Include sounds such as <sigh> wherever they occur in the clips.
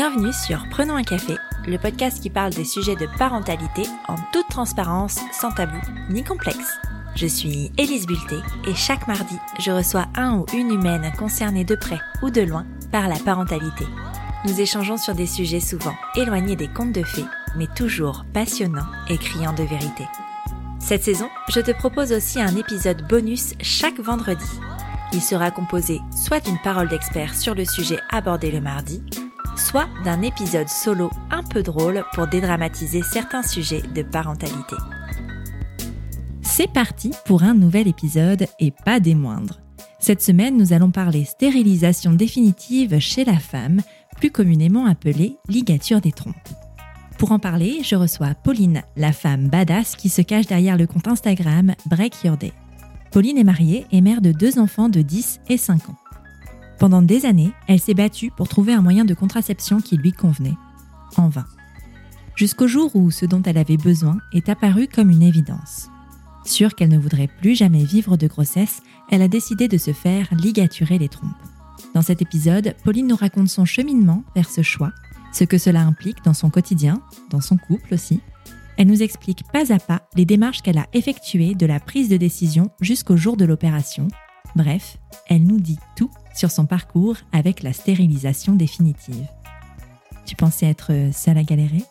Bienvenue sur Prenons un café, le podcast qui parle des sujets de parentalité en toute transparence, sans tabou ni complexe. Je suis Élise Bulté et chaque mardi, je reçois un ou une humaine concernée de près ou de loin par la parentalité. Nous échangeons sur des sujets souvent éloignés des contes de fées, mais toujours passionnants et criants de vérité. Cette saison, je te propose aussi un épisode bonus chaque vendredi. Il sera composé soit d'une parole d'expert sur le sujet abordé le mardi, soit d'un épisode solo un peu drôle pour dédramatiser certains sujets de parentalité. C'est parti pour un nouvel épisode et pas des moindres. Cette semaine, nous allons parler stérilisation définitive chez la femme, plus communément appelée ligature des trompes. Pour en parler, je reçois Pauline, la femme badass qui se cache derrière le compte Instagram Break Your Day. Pauline est mariée et mère de deux enfants de 10 et 5 ans. Pendant des années, elle s'est battue pour trouver un moyen de contraception qui lui convenait. En vain. Jusqu'au jour où ce dont elle avait besoin est apparu comme une évidence. Sûre qu'elle ne voudrait plus jamais vivre de grossesse, elle a décidé de se faire ligaturer les trompes. Dans cet épisode, Pauline nous raconte son cheminement vers ce choix, ce que cela implique dans son quotidien, dans son couple aussi. Elle nous explique pas à pas les démarches qu'elle a effectuées de la prise de décision jusqu'au jour de l'opération. Bref, elle nous dit tout sur son parcours avec la stérilisation définitive. Tu pensais être seule à galérer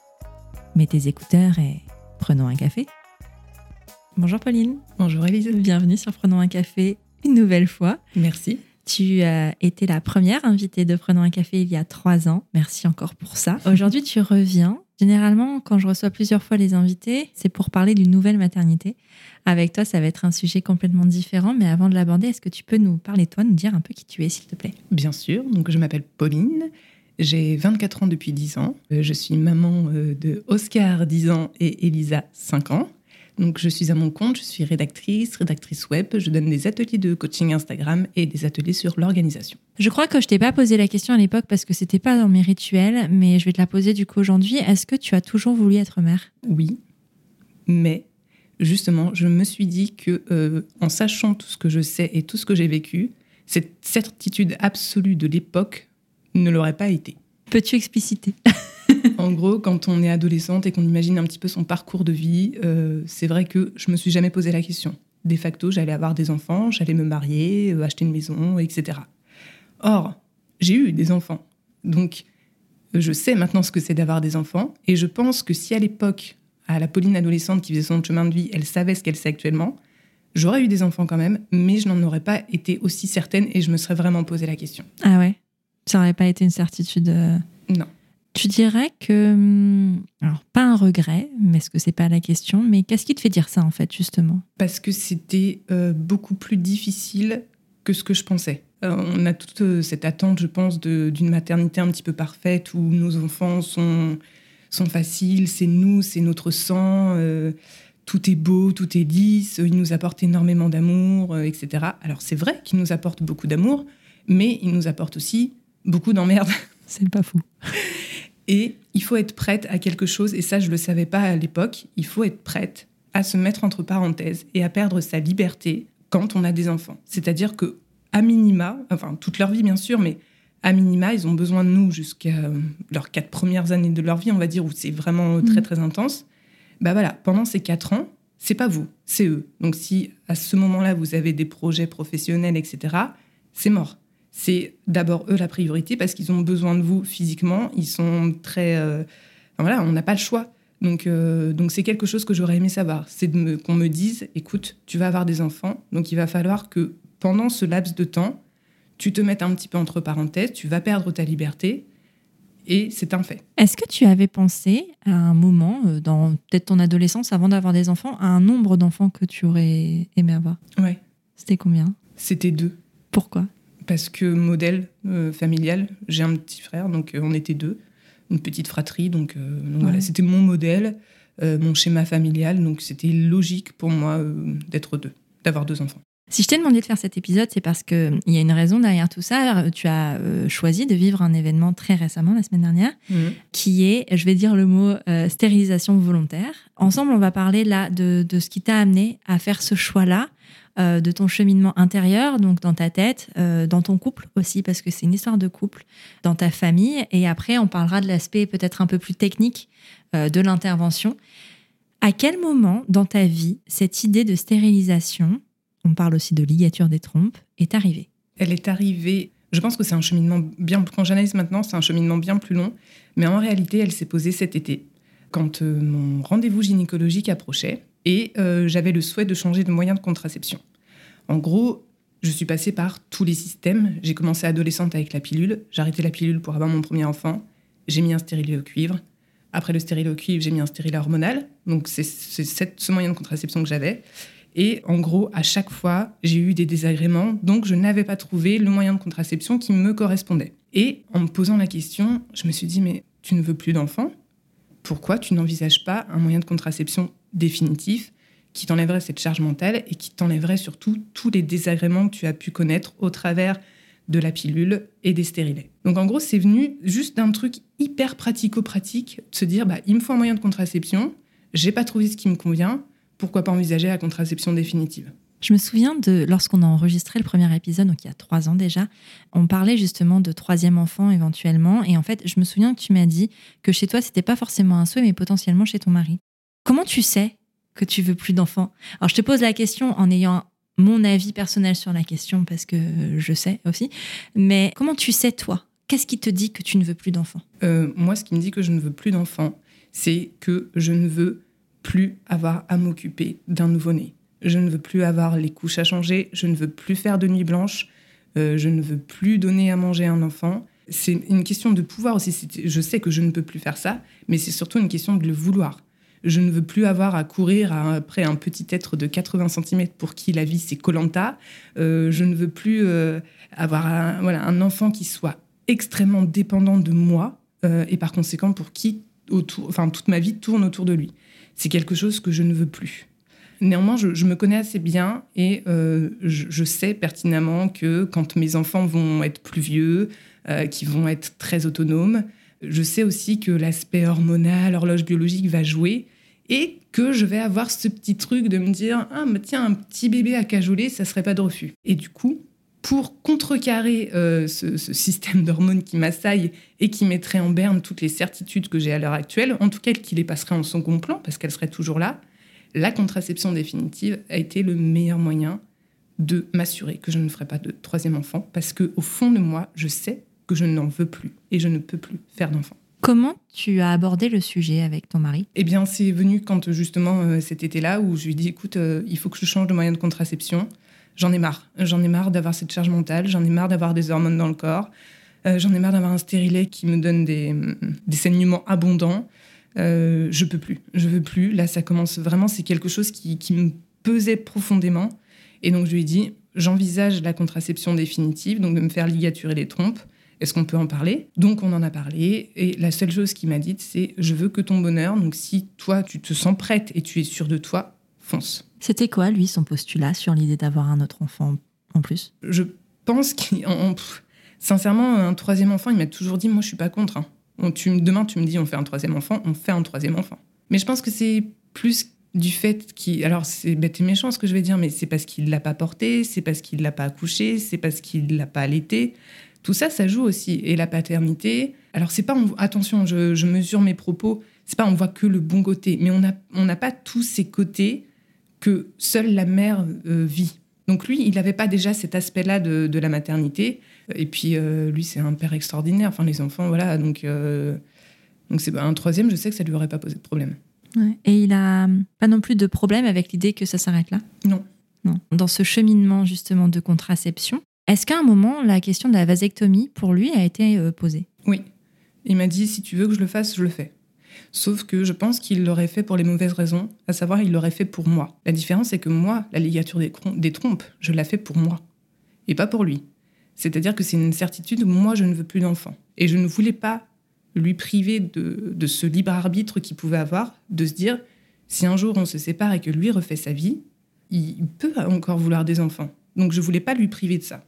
Mets tes écouteurs et prenons un café. Bonjour Pauline. Bonjour Elise. Bienvenue sur Prenons un café une nouvelle fois. Merci. Tu as été la première invitée de Prenons un café il y a trois ans. Merci encore pour ça. Aujourd'hui, tu reviens. Généralement, quand je reçois plusieurs fois les invités, c'est pour parler d'une nouvelle maternité. Avec toi, ça va être un sujet complètement différent. Mais avant de l'aborder, est-ce que tu peux nous parler toi, nous dire un peu qui tu es, s'il te plaît? Bien sûr. Donc, je m'appelle Pauline. J'ai 24 ans depuis 10 ans. Euh, je suis maman euh, de Oscar, 10 ans, et Elisa, 5 ans. Donc, je suis à mon compte, je suis rédactrice, rédactrice web. Je donne des ateliers de coaching Instagram et des ateliers sur l'organisation. Je crois que je t'ai pas posé la question à l'époque parce que c'était pas dans mes rituels, mais je vais te la poser du coup aujourd'hui. Est-ce que tu as toujours voulu être mère? Oui, mais justement, je me suis dit que euh, en sachant tout ce que je sais et tout ce que j'ai vécu, cette certitude absolue de l'époque ne l'aurait pas été. Peux-tu expliciter? <laughs> en gros, quand on est adolescente et qu'on imagine un petit peu son parcours de vie, euh, c'est vrai que je me suis jamais posé la question. De facto, j'allais avoir des enfants, j'allais me marier, euh, acheter une maison, etc. Or, j'ai eu des enfants. Donc, je sais maintenant ce que c'est d'avoir des enfants. Et je pense que si à l'époque, à la Pauline adolescente qui faisait son chemin de vie, elle savait ce qu'elle sait actuellement, j'aurais eu des enfants quand même, mais je n'en aurais pas été aussi certaine et je me serais vraiment posé la question. Ah ouais? Ça n'aurait pas été une certitude euh, Non. Tu dirais que, hum, alors pas un regret, mais ce que c'est pas la question, mais qu'est-ce qui te fait dire ça en fait justement? Parce que c'était euh, beaucoup plus difficile que ce que je pensais. Euh, on a toute euh, cette attente, je pense, d'une maternité un petit peu parfaite où nos enfants sont, sont faciles, c'est nous, c'est notre sang, tout est beau, tout est lisse, ils nous apportent énormément d'amour, etc. Alors c'est vrai qu'ils nous apportent beaucoup d'amour, mais ils nous apportent aussi beaucoup d'emmerde. C'est pas fou. <laughs> Et il faut être prête à quelque chose, et ça je ne le savais pas à l'époque, il faut être prête à se mettre entre parenthèses et à perdre sa liberté quand on a des enfants. C'est-à-dire que à minima, enfin toute leur vie bien sûr, mais à minima, ils ont besoin de nous jusqu'à leurs quatre premières années de leur vie, on va dire, où c'est vraiment très mmh. très intense. Bah voilà, pendant ces quatre ans, c'est pas vous, c'est eux. Donc si à ce moment-là vous avez des projets professionnels, etc., c'est mort c'est d'abord eux la priorité parce qu'ils ont besoin de vous physiquement. Ils sont très. Euh, voilà, on n'a pas le choix. Donc, euh, donc c'est quelque chose que j'aurais aimé savoir. C'est qu'on me dise, écoute, tu vas avoir des enfants, donc il va falloir que pendant ce laps de temps, tu te mettes un petit peu entre parenthèses, tu vas perdre ta liberté, et c'est un fait. Est-ce que tu avais pensé à un moment, euh, dans peut-être ton adolescence, avant d'avoir des enfants, à un nombre d'enfants que tu aurais aimé avoir? Ouais. C'était combien? C'était deux. Pourquoi? Parce que modèle euh, familial, j'ai un petit frère, donc euh, on était deux, une petite fratrie, donc, euh, voilà, c'était mon modèle, mon schéma familial, donc c'était logique pour moi d'être deux, d'avoir deux enfants. Si je t'ai demandé de faire cet épisode, c'est parce qu'il y a une raison derrière tout ça. Tu as choisi de vivre un événement très récemment, la semaine dernière, mmh. qui est, je vais dire le mot, stérilisation volontaire. Ensemble, on va parler là de, de ce qui t'a amené à faire ce choix-là euh, de ton cheminement intérieur, donc dans ta tête, euh, dans ton couple aussi, parce que c'est une histoire de couple, dans ta famille. Et après, on parlera de l'aspect peut-être un peu plus technique euh, de l'intervention. À quel moment dans ta vie cette idée de stérilisation, on parle aussi de ligature des trompes, est arrivée? Elle est arrivée je pense que c'est un cheminement bien, quand j'analyse maintenant, c'est un cheminement bien plus long, mais en réalité, elle s'est posée cet été, quand mon rendez-vous gynécologique approchait et euh, j'avais le souhait de changer de moyen de contraception. En gros, je suis passée par tous les systèmes. J'ai commencé adolescente avec la pilule, j'ai arrêté la pilule pour avoir mon premier enfant, j'ai mis un stérilet au cuivre. Après le stérilet au cuivre, j'ai mis un stérilet hormonal. Donc c'est ce moyen de contraception que j'avais. Et en gros, à chaque fois, j'ai eu des désagréments, donc je n'avais pas trouvé le moyen de contraception qui me correspondait. Et en me posant la question, je me suis dit, mais tu ne veux plus d'enfants? Pourquoi tu n'envisages pas un moyen de contraception définitif qui t'enlèverait cette charge mentale et qui t'enlèverait surtout tous les désagréments que tu as pu connaître au travers de la pilule et des stérilets. Donc en gros, c'est venu juste d'un truc hyper pratico-pratique, de se dire, bah, il me faut un moyen de contraception, j'ai pas trouvé ce qui me convient, pourquoi pas envisager la contraception définitive? Je me souviens de lorsqu'on a enregistré le premier épisode, donc il y a trois ans déjà, on parlait justement de troisième enfant éventuellement, et en fait, je me souviens que tu m'as dit que chez toi, c'était pas forcément un souhait, mais potentiellement chez ton mari. Comment tu sais que tu veux plus d'enfants? Alors, je te pose la question en ayant mon avis personnel sur la question parce que je sais aussi, mais comment tu sais toi? Qu'est-ce qui te dit que tu ne veux plus d'enfants? Euh, Moi, ce qui me dit que je ne veux plus d'enfants, c'est que je ne veux plus avoir à m'occuper d'un nouveau-né. Je ne veux plus avoir les couches à changer, je ne veux plus faire de nuit blanche, euh, je ne veux plus donner à manger à un enfant. C'est une question de pouvoir aussi. Je sais que je ne peux plus faire ça, mais c'est surtout une question de le vouloir. Je ne veux plus avoir à courir après un petit être de 80 cm pour qui la vie c'est Colanta. Euh, je ne veux plus euh, avoir un, enfant qui soit extrêmement dépendant de moi et par conséquent pour qui toute ma vie tourne autour de lui c'est quelque chose que je ne veux plus. Néanmoins, je, me connais assez bien et euh, je, sais pertinemment que quand mes enfants vont être plus vieux, euh, qui vont être très autonomes, je sais aussi que l'aspect hormonal, horloge biologique va jouer et que je vais avoir ce petit truc de me dire ah mais tiens un petit bébé à cajoler ça serait pas de refus. Et du coup pour contrecarrer euh, ce, système d'hormones qui m'assaille et qui mettrait en berne toutes les certitudes que j'ai à l'heure actuelle, en tout cas qui les passerait en second plan parce qu'elles seraient toujours là, la contraception définitive a été le meilleur moyen de m'assurer que je ne ferai pas de troisième enfant parce que au fond de moi, je sais que je n'en veux plus et je ne peux plus faire d'enfant. Comment tu as abordé le sujet avec ton mari? Eh bien, c'est venu quand justement euh, cet été-là où je lui ai dit écoute, euh, il faut que je change de moyen de contraception j'en ai marre. J'en ai marre d'avoir cette charge mentale, j'en ai marre d'avoir des hormones dans le corps, euh, j'en ai marre d'avoir un stérilet qui me donne des, saignements abondants. Je peux plus, je veux plus. Là, ça commence vraiment, c'est quelque chose qui, me pesait profondément. Et donc, je lui ai dit, j'envisage la contraception définitive, donc de me faire ligaturer les trompes. Est-ce qu'on peut en parler? Donc on en a parlé et la seule chose qu'il m'a dite c'est je veux que ton bonheur, donc si toi tu te sens prête et tu es sûre de toi, fonce. C'était quoi, lui, son postulat sur l'idée d'avoir un autre enfant en plus? Je pense qu'il. Sincèrement, un troisième enfant, il m'a toujours dit Moi, je suis pas contre. Hein. tu, demain, tu me dis On fait un troisième enfant, on fait un troisième enfant. Mais je pense que c'est plus du fait qu'il. Alors, c'est bête et méchant ce que je vais dire, mais c'est parce qu'il l'a pas porté, c'est parce qu'il l'a pas accouché, c'est parce qu'il l'a pas allaité. Tout ça, ça joue aussi. Et la paternité. Alors, c'est pas. Attention, je, je mesure mes propos. C'est pas on voit que le bon côté, mais on n'a on pas tous ces côtés que seule la mère euh, vit. Donc lui, il n'avait pas déjà cet aspect-là de, la maternité. Et puis euh, lui, c'est un père extraordinaire. Enfin, les enfants, voilà. Donc euh, donc c'est un troisième. Je sais que ça lui aurait pas posé de problème. Et il a pas non plus de problème avec l'idée que ça s'arrête là? Non. Non. Dans ce cheminement justement de contraception, est-ce qu'à un moment la question de la vasectomie pour lui a été posée? Oui. Il m'a dit si tu veux que je le fasse, je le fais. Sauf que je pense qu'il l'aurait fait pour les mauvaises raisons, à savoir il l'aurait fait pour moi. La différence c'est que moi, la ligature des, trompes, je la fais pour moi et pas pour lui. C'est-à-dire que c'est une certitude, moi je ne veux plus d'enfant. Et je ne voulais pas lui priver de, ce libre arbitre qu'il pouvait avoir, de se dire, si un jour on se sépare et que lui refait sa vie, il peut encore vouloir des enfants. Donc je voulais pas lui priver de ça.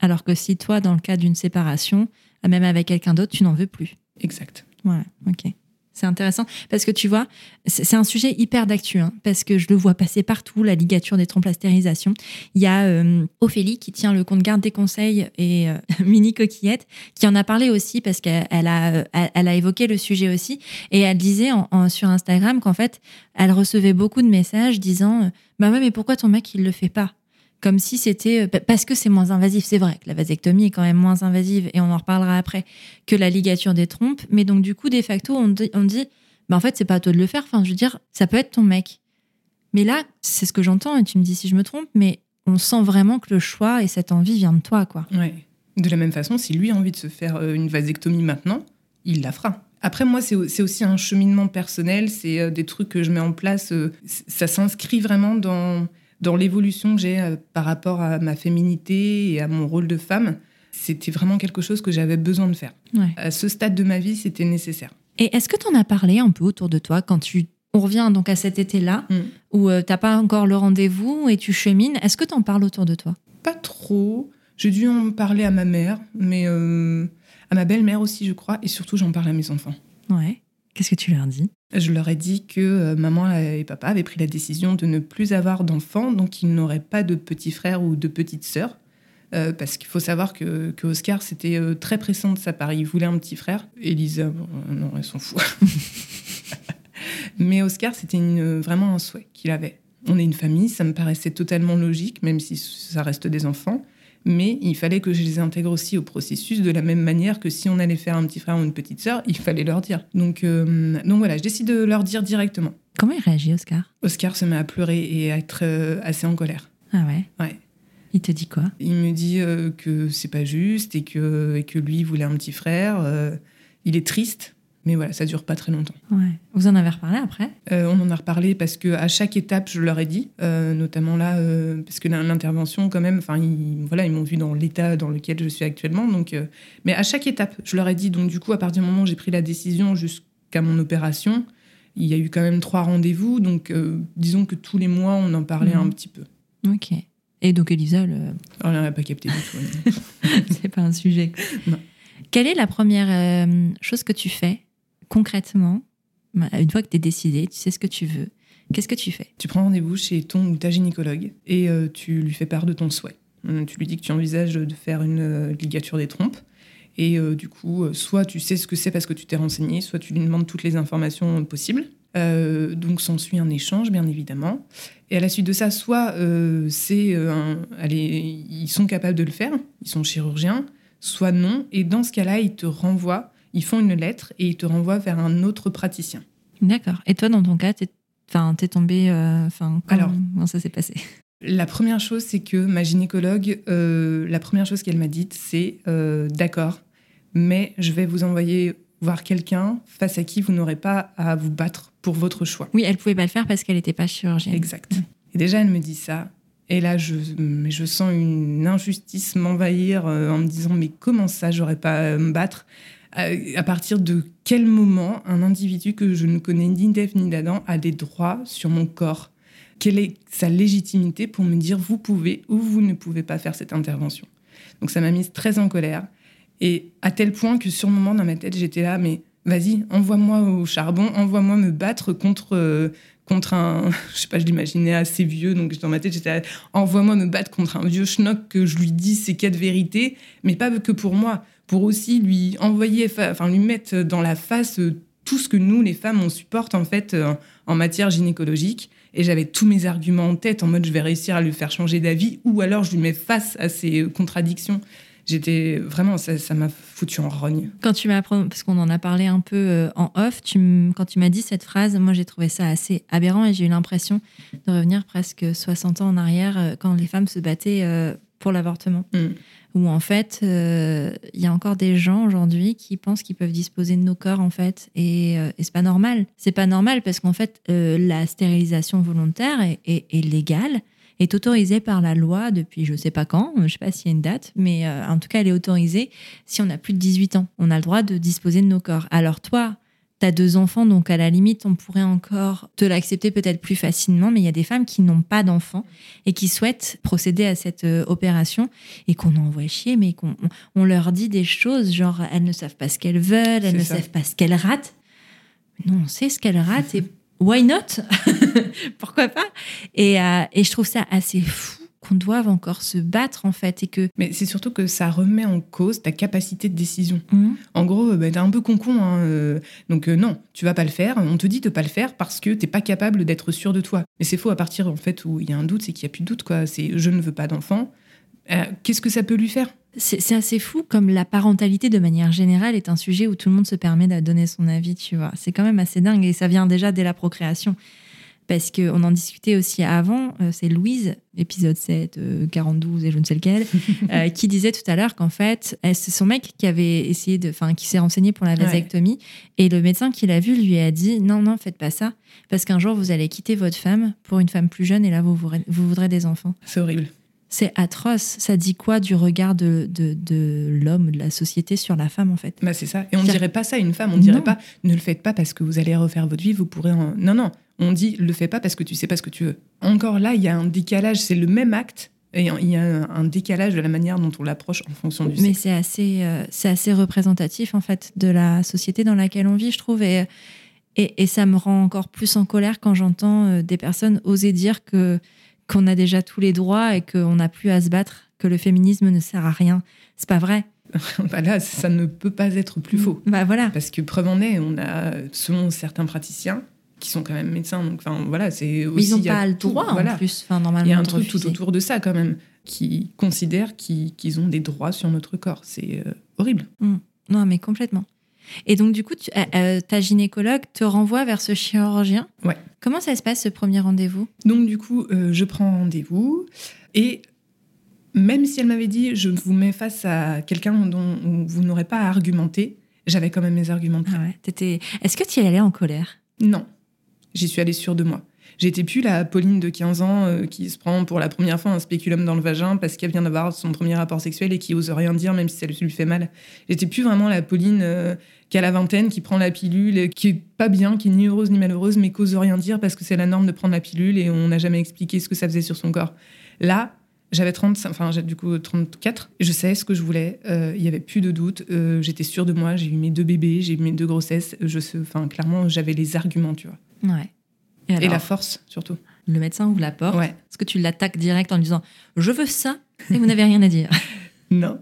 Alors que si toi, dans le cas d'une séparation, même avec quelqu'un d'autre, tu n'en veux plus. Exact. Voilà, ok. C'est intéressant parce que tu vois, c'est un sujet hyper d'actu, hein, parce que je le vois passer partout, la ligature des trompes, la stérilisation. Il y a euh, Ophélie qui tient le compte Garde des conseils et euh, <laughs> Mini Coquillette qui en a parlé aussi parce qu'elle a, elle a évoqué le sujet aussi et elle disait en, sur Instagram qu'en fait, elle recevait beaucoup de messages disant Bah ouais, mais pourquoi ton mec il le fait pas? Comme si c'était euh, parce que c'est moins invasif. C'est vrai que la vasectomie est quand même moins invasive et on en reparlera après que la ligature des trompes. Mais donc du coup, de facto, on dit, on dit bah en fait, c'est pas à toi de le faire. Enfin, je veux dire, ça peut être ton mec. Mais là, c'est ce que j'entends et tu me dis si je me trompe, mais on sent vraiment que le choix et cette envie vient de toi, quoi. Ouais. De la même façon, si lui a envie de se faire euh, une vasectomie maintenant, il la fera. Après, moi, c'est aussi un cheminement personnel, c'est euh, des trucs que je mets en place. Ça s'inscrit vraiment dans dans l'évolution que j'ai euh, par rapport à ma féminité et à mon rôle de femme, c'était vraiment quelque chose que j'avais besoin de faire. À ce stade de ma vie, c'était nécessaire. Et est-ce que tu en as parlé un peu autour de toi quand tu on revient donc à cet été-là mm. où euh, tu n'as pas encore le rendez-vous et tu chemines. Est-ce que tu en parles autour de toi? Pas trop. J'ai dû en parler à ma mère, mais euh, à ma belle-mère aussi, je crois, et surtout j'en parle à mes enfants. Ouais. Qu'est-ce que tu leur dis? Je leur ai dit que euh, maman et papa avaient pris la décision de ne plus avoir d'enfants, donc ils n'auraient pas de petits frères ou de petites sœurs. Euh, parce qu'il faut savoir que, Oscar, c'était euh, très pressant de sa part. Il voulait un petit frère. Elisa, non, elle s'en fout. <laughs> Mais Oscar, c'était vraiment un souhait qu'il avait. On est une famille, ça me paraissait totalement logique, même si ça reste des enfants mais il fallait que je les intègre aussi au processus de la même manière que si on allait faire un petit frère ou une petite sœur, il fallait leur dire. Donc, euh, donc voilà, je décide de leur dire directement. Comment il réagit, Oscar? Oscar se met à pleurer et à être euh, assez en colère. Ah ouais? Ouais. Il te dit quoi? Il me dit euh, que c'est pas juste et que, et que lui voulait un petit frère. il est triste mais voilà, ça dure pas très longtemps. Vous en avez reparlé après? Euh, On en a reparlé parce que à chaque étape, je leur ai dit, euh, notamment là, euh, parce que l'intervention, quand même, enfin, ils, voilà, ils m'ont vu dans l'état dans lequel je suis actuellement. Donc, mais à chaque étape, je leur ai dit. Donc, du coup, à partir du moment où j'ai pris la décision jusqu'à mon opération, il y a eu quand même trois rendez-vous. Donc, disons que tous les mois, on en parlait mhm. un petit peu. Ok. Et donc, Elisa, le... Oh, on n'a pas capté du tout. <laughs> C'est pas un sujet. Non. Quelle est la première chose que tu fais concrètement, bah, une fois que tu es décidé, tu sais ce que tu veux, qu'est-ce que tu fais? Tu prends rendez-vous chez ton ou ta gynécologue et euh, tu lui fais part de ton souhait. Euh, tu lui dis que tu envisages de faire une euh, ligature des trompes. Et du coup, soit tu sais ce que c'est parce que tu t'es renseigné, soit tu lui demandes toutes les informations possibles. donc s'ensuit un échange, bien évidemment. Et à la suite de ça, soit c'est ils sont capables de le faire, ils sont chirurgiens, soit non. Et dans ce cas-là, ils te renvoient ils font une lettre et ils te renvoient vers un autre praticien. D'accord. Et toi, dans ton cas, t'es es tombé. Euh, enfin, Alors, comment ça s'est passé? La première chose, c'est que ma gynécologue, euh, la première chose qu'elle m'a dite, c'est euh, d'accord, mais je vais vous envoyer voir quelqu'un face à qui vous n'aurez pas à vous battre pour votre choix. Oui, elle pouvait pas le faire parce qu'elle n'était pas chirurgienne. Exact. Et déjà, elle me dit ça. Et là, je, je sens une injustice m'envahir en me disant mais comment ça, j'aurais pas à me battre? À, partir de quel moment un individu que je ne connais ni d'Ève ni d'Adam a des droits sur mon corps? Quelle est sa légitimité pour me dire vous pouvez ou vous ne pouvez pas faire cette intervention? Donc ça m'a mise très en colère. Et à tel point que sur le moment dans ma tête, j'étais là, mais vas-y, envoie-moi au charbon, envoie-moi me battre contre, euh, contre un, <laughs> je sais pas, je l'imaginais assez vieux, donc dans ma tête, j'étais envoie-moi me battre contre un vieux schnock que je lui dis ses quatre vérités, mais pas que pour moi, pour aussi lui envoyer, enfin lui mettre dans la face euh, tout ce que nous, les femmes, on supporte en fait euh, en matière gynécologique. Et j'avais tous mes arguments en tête, en mode je vais réussir à lui faire changer d'avis, ou alors je lui mets face à ses euh, contradictions. J'étais vraiment, ça m'a foutu en rogne. Quand tu m'as, parce qu'on en a parlé un peu en off, tu quand tu m'as dit cette phrase, moi j'ai trouvé ça assez aberrant et j'ai eu l'impression de revenir presque 60 ans en arrière quand les femmes se battaient pour l'avortement. Mm où en fait, euh, il y a encore des gens aujourd'hui qui pensent qu'ils peuvent disposer de nos corps en fait, et, euh, et c'est pas normal. C'est pas normal parce qu'en fait, euh, la stérilisation volontaire est, légale, est autorisée par la loi depuis je sais pas quand, je sais pas s'il y a une date, mais en tout cas, elle est autorisée si on a plus de 18 ans. On a le droit de disposer de nos corps. Alors toi, T'as deux enfants, donc à la limite, on pourrait encore te l'accepter peut-être plus facilement, mais il y a des femmes qui n'ont pas d'enfants et qui souhaitent procéder à cette euh, opération et qu'on envoie chier, mais qu'on on leur dit des choses genre elles ne savent pas ce qu'elles veulent, elles ne savent pas ce qu'elles ratent. non, on sait ce qu'elle rate et why not? <laughs> Pourquoi pas? Et, euh, et je trouve ça assez fou qu'on doive encore se battre en fait et que Mais c'est surtout que ça remet en cause ta capacité de décision. Mhm. En gros, euh, bah, t'es un peu con-con, hein, euh, donc euh, non, tu vas pas le faire. On te dit de pas le faire parce que t'es pas capable d'être sûr de toi. Mais c'est faux à partir en fait où il y a un doute, c'est qu'il y a plus de doute quoi. C'est je ne veux pas d'enfant. Qu'est-ce que ça peut lui faire? C'est assez fou comme la parentalité de manière générale est un sujet où tout le monde se permet de donner son avis, tu vois. C'est quand même assez dingue et ça vient déjà dès la procréation. Parce qu'on en discutait aussi avant, euh, c'est Louise, épisode 7, euh, 42 et je ne sais lequel, <laughs> euh, qui disait tout à l'heure qu'en fait, c'est son mec qui avait essayé de, enfin, qui s'est renseigné pour la Ouais. vasectomie et le médecin qui l'a vu lui a dit non, non, faites pas ça parce qu'un jour vous allez quitter votre femme pour une femme plus jeune et là vous, vous voudrez des enfants. C'est horrible. C'est atroce. Ça dit quoi du regard de, de, de l'homme, de la société sur la femme, en fait? Bah, c'est ça. Et on C'est- dirait pas ça à une femme. On dirait Non. pas ne le faites pas parce que vous allez refaire votre vie, vous pourrez en... Non, non. On dit le fais pas parce que tu sais pas ce que tu veux. Encore là, il y a un décalage. C'est le même acte. Et il y a un- décalage de la manière dont on l'approche en fonction du Mais c'est assez, euh, c'est assez représentatif, en fait, de la société dans laquelle on vit, je trouve. Et, et, et ça me rend encore plus en colère quand j'entends euh, des personnes oser dire que qu'on a déjà tous les droits et qu'on n'a plus à se battre, que le féminisme ne sert à rien. C'est pas vrai. <laughs> Bah là, ça ne peut pas être plus faux. Bah voilà. Parce que preuve en est, on a, selon certains praticiens, qui sont quand même médecins, donc enfin voilà, c'est Mais aussi. ils n'ont pas le tout- droit, voilà. en plus. Enfin, normalement, Il y a un truc tout autour de ça quand même, qui considèrent qu'ils ont des droits sur notre corps. C'est euh, horrible. Non, mais complètement. Et donc, du coup, tu- euh, euh, ta gynécologue te renvoie vers ce chirurgien. Ouais. Comment ça se passe, ce premier rendez-vous? Donc du coup, euh, je prends rendez-vous et même si elle m'avait dit je vous mets face à quelqu'un dont vous n'aurez pas à argumenter, j'avais quand même mes arguments. Ah ouais. Est-ce que tu y allais en colère? Non, j'y suis allée sûre de moi. J'étais plus la Pauline de 15 ans euh, qui se prend pour la première fois un spéculum dans le vagin parce qu'elle vient d'avoir son premier rapport sexuel et qui ose rien dire même si ça lui fait mal. J'étais plus vraiment la Pauline euh, qui a la vingtaine, qui prend la pilule, et qui est pas bien, qui est ni heureuse ni malheureuse, mais qui ose rien dire parce que c'est la norme de prendre la pilule et on n'a jamais expliqué ce que ça faisait sur son corps. Là, j'avais 35, enfin j'ai du coup 34, je savais ce que je voulais, euh, il y avait plus de doute, euh, j'étais sûre de moi, j'ai eu mes deux bébés, j'ai eu mes deux grossesses, je enfin clairement j'avais les arguments, tu vois. Ouais. Et alors, la force surtout. le médecin ouvre la porte. Ouais. Est-ce que tu l'attaques direct en lui disant Je veux ça et vous n'avez rien à dire <laughs> Non.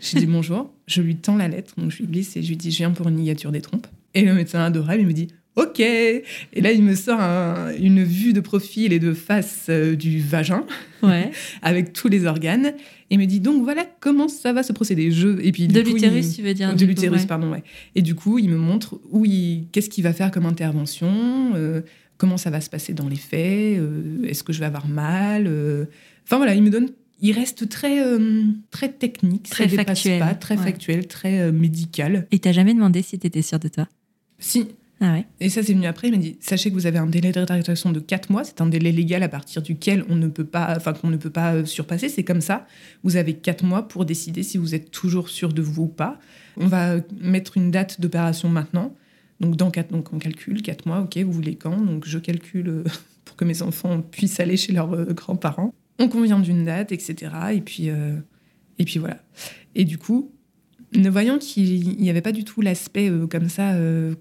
Je dis bonjour, je lui tends la lettre, donc je lui glisse et je lui dis je viens pour une ligature des trompes. Et le médecin adorable, il me dit ok. Et là, il me sort un- une vue de profil et de face euh, du vagin Ouais. <laughs> avec tous les organes et me dit donc voilà comment ça va se procéder. Je et puis De l'utérus, il- tu veux dire de l'utérus, ouais. pardon, ouais. Et du coup, il me montre où il, qu'est-ce qu'il va faire comme intervention, euh, comment ça va se passer dans les faits, euh, est-ce que je vais avoir mal. euh. Enfin voilà, il me donne, il reste très, euh, très technique, Très ça factuel, pas, très ouais. factuel, très euh, médical. Et t'as jamais demandé si t'étais sûre de toi? Si. Ah ouais. Et ça, c'est venu après. Il m'a dit Sachez que vous avez un délai de rétractation de 4 mois. C'est un délai légal à partir duquel on ne peut pas, enfin, qu'on ne peut pas surpasser. C'est comme ça. Vous avez 4 mois pour décider si vous êtes toujours sûr de vous ou pas. On va mettre une date d'opération maintenant. Donc, dans 4, donc, on calcule 4 mois. OK, vous voulez quand? Donc, je calcule euh, <laughs> pour que mes enfants puissent aller chez leurs euh, grands-parents. On convient d'une date, etc. Et puis, euh, et puis voilà. Et du coup, ne voyant qu'il n'y avait pas du tout l'aspect euh, comme ça. euh,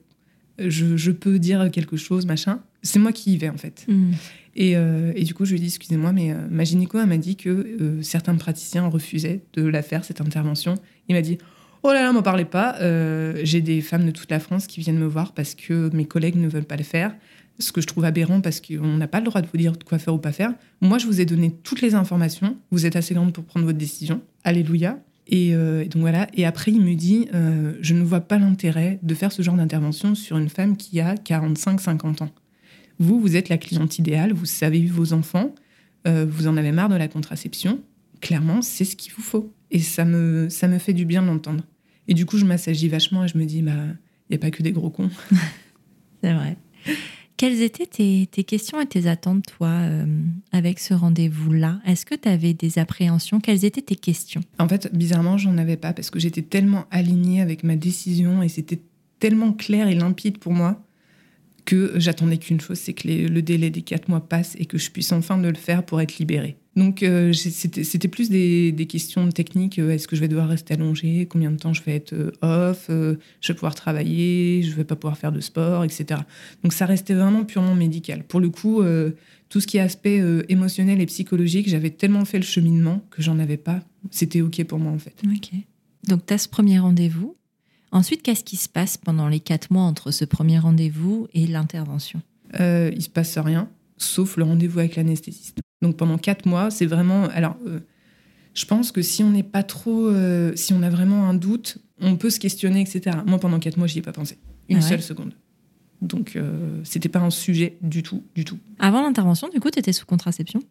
je, je peux dire quelque chose, machin. C'est moi qui y vais en fait. Hmm. Et, et du coup, je lui ai dit, excusez-moi, mais ma gynéco, m'a dit que certains praticiens refusaient de la faire, cette intervention. Il m'a dit, oh là là, m'en parlez pas. euh, J'ai des femmes de toute la France qui viennent me voir parce que mes collègues ne veulent pas le faire. Ce que je trouve aberrant parce qu'on n'a pas le droit de vous dire quoi faire ou pas faire. Moi, je vous ai donné toutes les informations. Vous êtes assez grande pour prendre votre décision. Alléluia. Et, euh, donc voilà. Et après, il me dit euh, Je ne vois pas l'intérêt de faire ce genre d'intervention sur une femme qui a 45-50 ans. Vous, vous êtes la cliente idéale, vous savez vos enfants, vous en avez marre de la contraception. Clairement, c'est ce qu'il vous faut. Et ça me, ça me fait du bien de l'entendre. Et du coup, je m'assagis vachement et je me dis Bah, il n'y a pas que des gros cons. <laughs> C'est vrai. Quelles étaient tes, tes questions et tes attentes, toi, euh, avec ce rendez-vous-là? Est-ce que tu avais des appréhensions? Quelles étaient tes questions? En fait, bizarrement, j'en avais pas parce que j'étais tellement alignée avec ma décision et c'était tellement clair et limpide pour moi que j'attendais qu'une chose, c'est que les- le délai des quatre mois passe et que je puisse enfin de le faire pour être libérée. Donc euh, c'était plus des, des questions techniques. euh, Est-ce que je vais devoir rester allongée Combien de temps je vais être euh, off euh, Je vais pouvoir travailler Je vais pas pouvoir faire de sport, etc. Donc ça restait vraiment purement médical. Pour le coup, tout ce qui est aspect émotionnel et psychologique, j'avais tellement fait le cheminement que j'en avais pas. C'était ok pour moi en fait. Ok. Donc, tu as ce premier rendez-vous. Ensuite, qu'est-ce qui se passe pendant les quatre mois entre ce premier rendez-vous et l'intervention? Il se passe rien, sauf le rendez-vous avec l'anesthésiste. Donc pendant quatre mois, c'est vraiment. Alors, euh, je pense que si on n'est pas trop, euh, si on a vraiment un doute, on peut se questionner, etc. Moi, pendant quatre mois, j'y ai pas pensé une Ah ouais seule seconde. Donc, euh, c'était pas un sujet du tout, du tout. Avant l'intervention, du coup, tu étais sous contraception?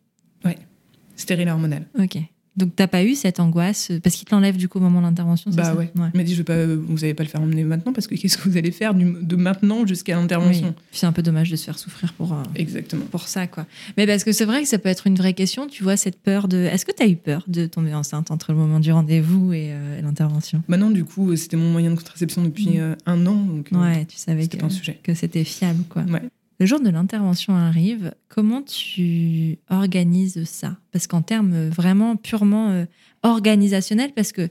Stérile hormonal. Ok. Donc, t'as pas eu cette angoisse euh, Parce qu'il te l'enlève du coup au moment de l'intervention Bah ouais. Il m'a dit, je vais pas, vous n'allez pas le faire emmener maintenant parce que qu'est-ce que vous allez faire du- de maintenant jusqu'à l'intervention Oui. C'est un peu dommage de se faire souffrir pour, euh, Exactement. pour ça, quoi. Mais parce que c'est vrai que ça peut être une vraie question, tu vois, cette peur de. Est-ce que tu as eu peur de tomber enceinte entre le moment du rendez-vous et euh, l'intervention? Maintenant, du coup, c'était mon moyen de contraception depuis Mm. euh, un an, donc euh, Ouais, tu savais que, que c'était fiable, quoi. Ouais. Le jour de l'intervention arrive, comment tu organises ça? Parce qu'en termes vraiment purement euh, organisationnels, parce que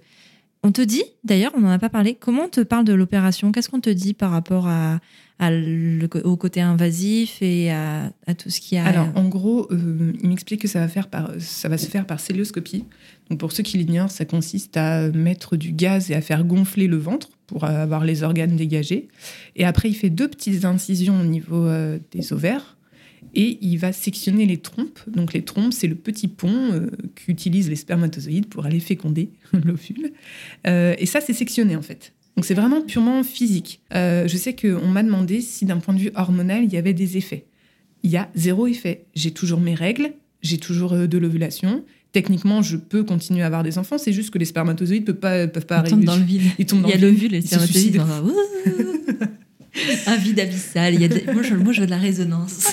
on te dit, d'ailleurs, on n'en a pas parlé, comment on te parle de l'opération? Qu'est-ce qu'on te dit par rapport au côté invasif et à, tout ce qui a? Alors, en gros, euh, il m'explique que ça va, ça va se faire par célioscopie. Donc, pour ceux qui l'ignorent, ça consiste à mettre du gaz et à faire gonfler le ventre pour avoir les organes dégagés. Et après, il fait deux petites incisions au niveau euh, des ovaires. Et il va sectionner les trompes. Donc, les trompes, c'est le petit pont euh, qu'utilisent les spermatozoïdes pour aller féconder <laughs> l'ovule. Euh, et ça, c'est sectionné, en fait. Donc, c'est vraiment purement physique. Euh, je sais qu'on m'a demandé si, d'un point de vue hormonal, il y avait des effets il y a zéro effet. J'ai toujours mes règles, j'ai toujours euh, de l'ovulation. Techniquement, je peux continuer à avoir des enfants, c'est juste que les spermatozoïdes peuvent pas, peuvent pas on tombe arriver. dans le vide. Ils tombent dans Il y a le le les Ils spermatozoïdes. Ouh Un vide abyssal. Il y a de- moi, je, moi, je veux de la résonance.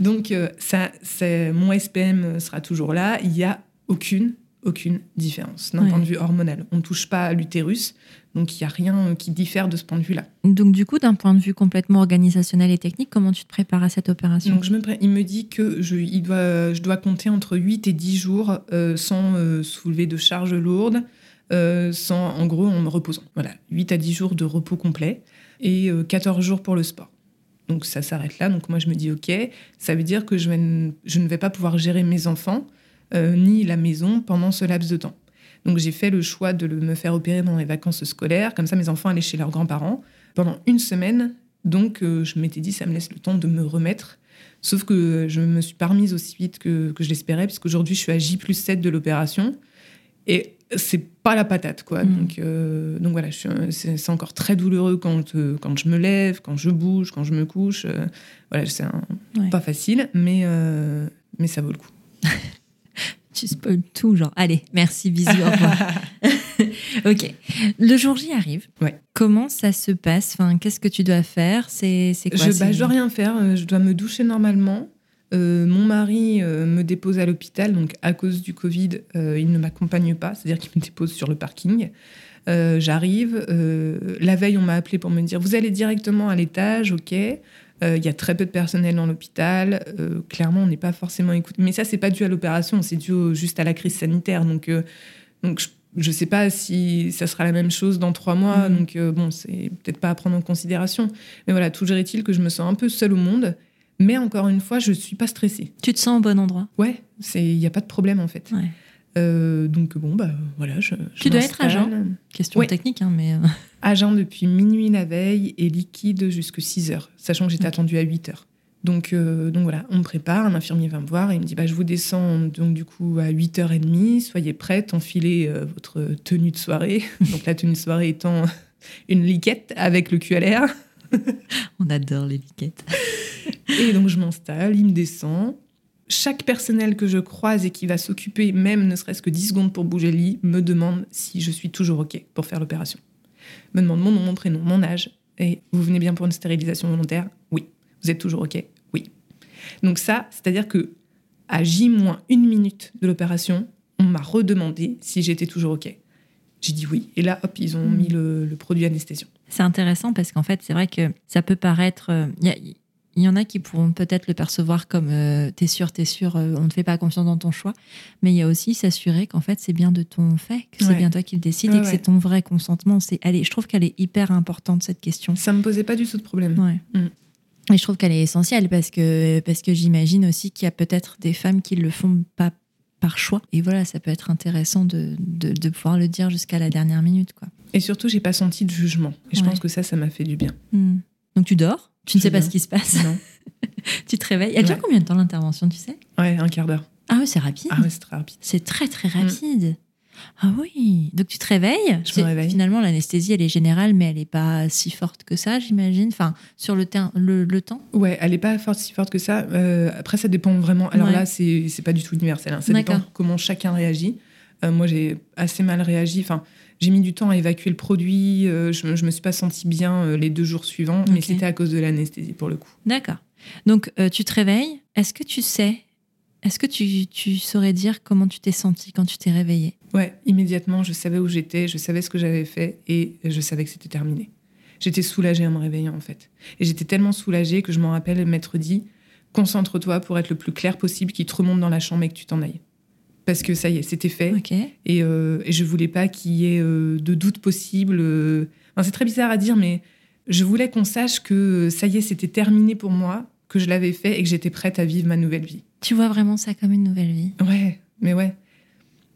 Donc, euh, ça, mon SPM sera toujours là. Il n'y a aucune, aucune différence d'un Ouais. point de vue hormonal. On ne touche pas à l'utérus, donc il n'y a rien qui diffère de ce point de vue-là. Donc, du coup, d'un point de vue complètement organisationnel et technique, comment tu te prépares à cette opération? Donc, je me pré- il me dit que je, il doit, je dois compter entre 8 et 10 jours euh, sans euh, soulever de charges lourdes, euh, sans, en gros, en me reposant. Voilà, 8 à 10 jours de repos complet et euh, 14 jours pour le sport. Donc, ça s'arrête là. Donc, moi, je me dis, OK, ça veut dire que je, vais n- je ne vais pas pouvoir gérer mes enfants ni la maison pendant ce laps de temps. Donc, j'ai fait le choix de le- me faire opérer dans les vacances scolaires. Comme ça, mes enfants allaient chez leurs grands-parents pendant une semaine. Donc, euh, je m'étais dit, ça me laisse le temps de me remettre. Sauf que je me suis pas remise aussi vite que, que je l'espérais, puisqu'aujourd'hui, je suis à J plus 7 de l'opération. Et c'est pas la patate, quoi. Mm. Donc, euh, donc voilà, euh, c'est encore très douloureux quand, euh, quand je me lève, quand je bouge, quand je me couche. euh, voilà, c'est Ouais. pas facile, mais, euh, mais ça vaut le coup. <laughs> Tu spoil tout, genre, allez, merci, bisous, au revoir. <laughs> ok. Le jour J arrive. Ouais. Comment ça se passe? Enfin, Qu'est-ce que tu dois faire? C'est quoi je, c'est- bah, dois rien faire, euh, je dois me doucher normalement. Euh, mon mari euh, me dépose à l'hôpital, donc à cause du Covid, euh, il ne m'accompagne pas, c'est-à-dire qu'il me dépose sur le parking. J'arrive, la veille on m'a appelé pour me dire vous allez directement à l'étage, ok. Euh, Il y a très peu de personnel dans l'hôpital, euh, clairement on n'est pas forcément écouté. Mais ça c'est pas dû à l'opération, c'est dû au- juste à la crise sanitaire. Donc, euh, donc je, je sais pas si ça sera la même chose dans trois mois, Mhm. donc euh, bon c'est peut-être pas à prendre en considération. Mais voilà, toujours est-il que je me sens un peu seule au monde. Mais encore une fois, je suis pas stressée. Tu te sens au bon endroit? Ouais, il n'y a pas de problème en fait. Ouais. Euh, donc bon, bah voilà. Je, je Tu dois être à jeun Question Ouais. technique, hein, mais. euh, <laughs> À jeun depuis minuit la veille et liquide jusqu'à 6 heures, sachant que j'étais Ok. attendue à 8 heures. Donc, euh, donc voilà, on me prépare, un infirmier va me voir et il me dit bah, Je vous descends donc du coup à 8h30, soyez prête, enfilez euh, votre tenue de soirée. <laughs> donc la tenue de soirée étant <laughs> une liquette avec le l'air. On adore les liquettes. Et donc je m'installe, il me descend. Chaque personnel que je croise et qui va s'occuper, même ne serait-ce que 10 secondes pour bouger le lit, me demande si je suis toujours OK pour faire l'opération. Me demande mon nom, mon prénom, mon âge. Et vous venez bien pour une stérilisation volontaire? Oui. Vous êtes toujours OK? Oui. Donc ça, c'est-à-dire que à J moins une minute de l'opération, on m'a redemandé si j'étais toujours OK. J'ai dit oui. Et là, hop, ils ont mis le, le produit anesthésiant. C'est intéressant parce qu'en fait, c'est vrai que ça peut paraître. euh, Il y, a, il y en a qui pourront peut-être le percevoir comme euh, t'es sûr, t'es sûr, euh, on ne fait pas confiance dans ton choix. Mais il y a aussi s'assurer qu'en fait, c'est bien de ton fait, que c'est bien toi qui le décides Ouais, et que ouais. c'est ton vrai consentement. C'est, est, je trouve qu'elle est hyper importante, cette question. Ça me posait pas du tout de problème. Mm. Et je trouve qu'elle est essentielle parce que, parce que j'imagine aussi qu'il y a peut-être des femmes qui le font pas par choix. Et voilà, ça peut être intéressant de, de, de pouvoir le dire jusqu'à la dernière minute. Quoi. Et surtout, j'ai pas senti de jugement. Et je pense que ça, ça m'a fait du bien. Hmm. Donc tu dors, tu ne sais pas ce qui se passe, Non. <laughs> tu te réveilles. Elle dure Ouais. combien de temps l'intervention, tu sais? Ouais, un quart d'heure. Ah oui, c'est rapide. Ah c'est très rapide. C'est très très rapide. Ah oui. Donc tu te réveilles. Je me réveille. Finalement, l'anesthésie, elle est générale, mais elle n'est pas si forte que ça, j'imagine. Enfin, sur le, le, le temps. Ouais, elle est pas forte, si forte que ça. Euh, après, ça dépend vraiment. Alors Ouais. là, c'est pas du tout universel. hein. Ça dépend comment chacun réagit. Euh, moi, j'ai assez mal réagi. Enfin, j'ai mis du temps à évacuer le produit. Euh, je, je me suis pas sentie bien euh, les deux jours suivants, mais c'était à cause de l'anesthésie pour le coup. D'accord. Donc euh, tu te réveilles. Est-ce que tu sais Est-ce que tu, tu saurais dire comment tu t'es senti quand tu t'es réveillée? Ouais, immédiatement, je savais où j'étais, je savais ce que j'avais fait et je savais que c'était terminé. J'étais soulagée en me réveillant en fait. Et j'étais tellement soulagée que je m'en rappelle m'être dit concentre-toi pour être le plus clair possible, qu'il te remonte dans la chambre et que tu t'en ailles. Parce que ça y est, c'était fait. Et, euh, et je voulais pas qu'il y ait euh, de doute possible. euh. Enfin, c'est très bizarre à dire, mais je voulais qu'on sache que euh, ça y est, c'était terminé pour moi, que je l'avais fait et que j'étais prête à vivre ma nouvelle vie. Tu vois vraiment ça comme une nouvelle vie? Ouais, mais ouais.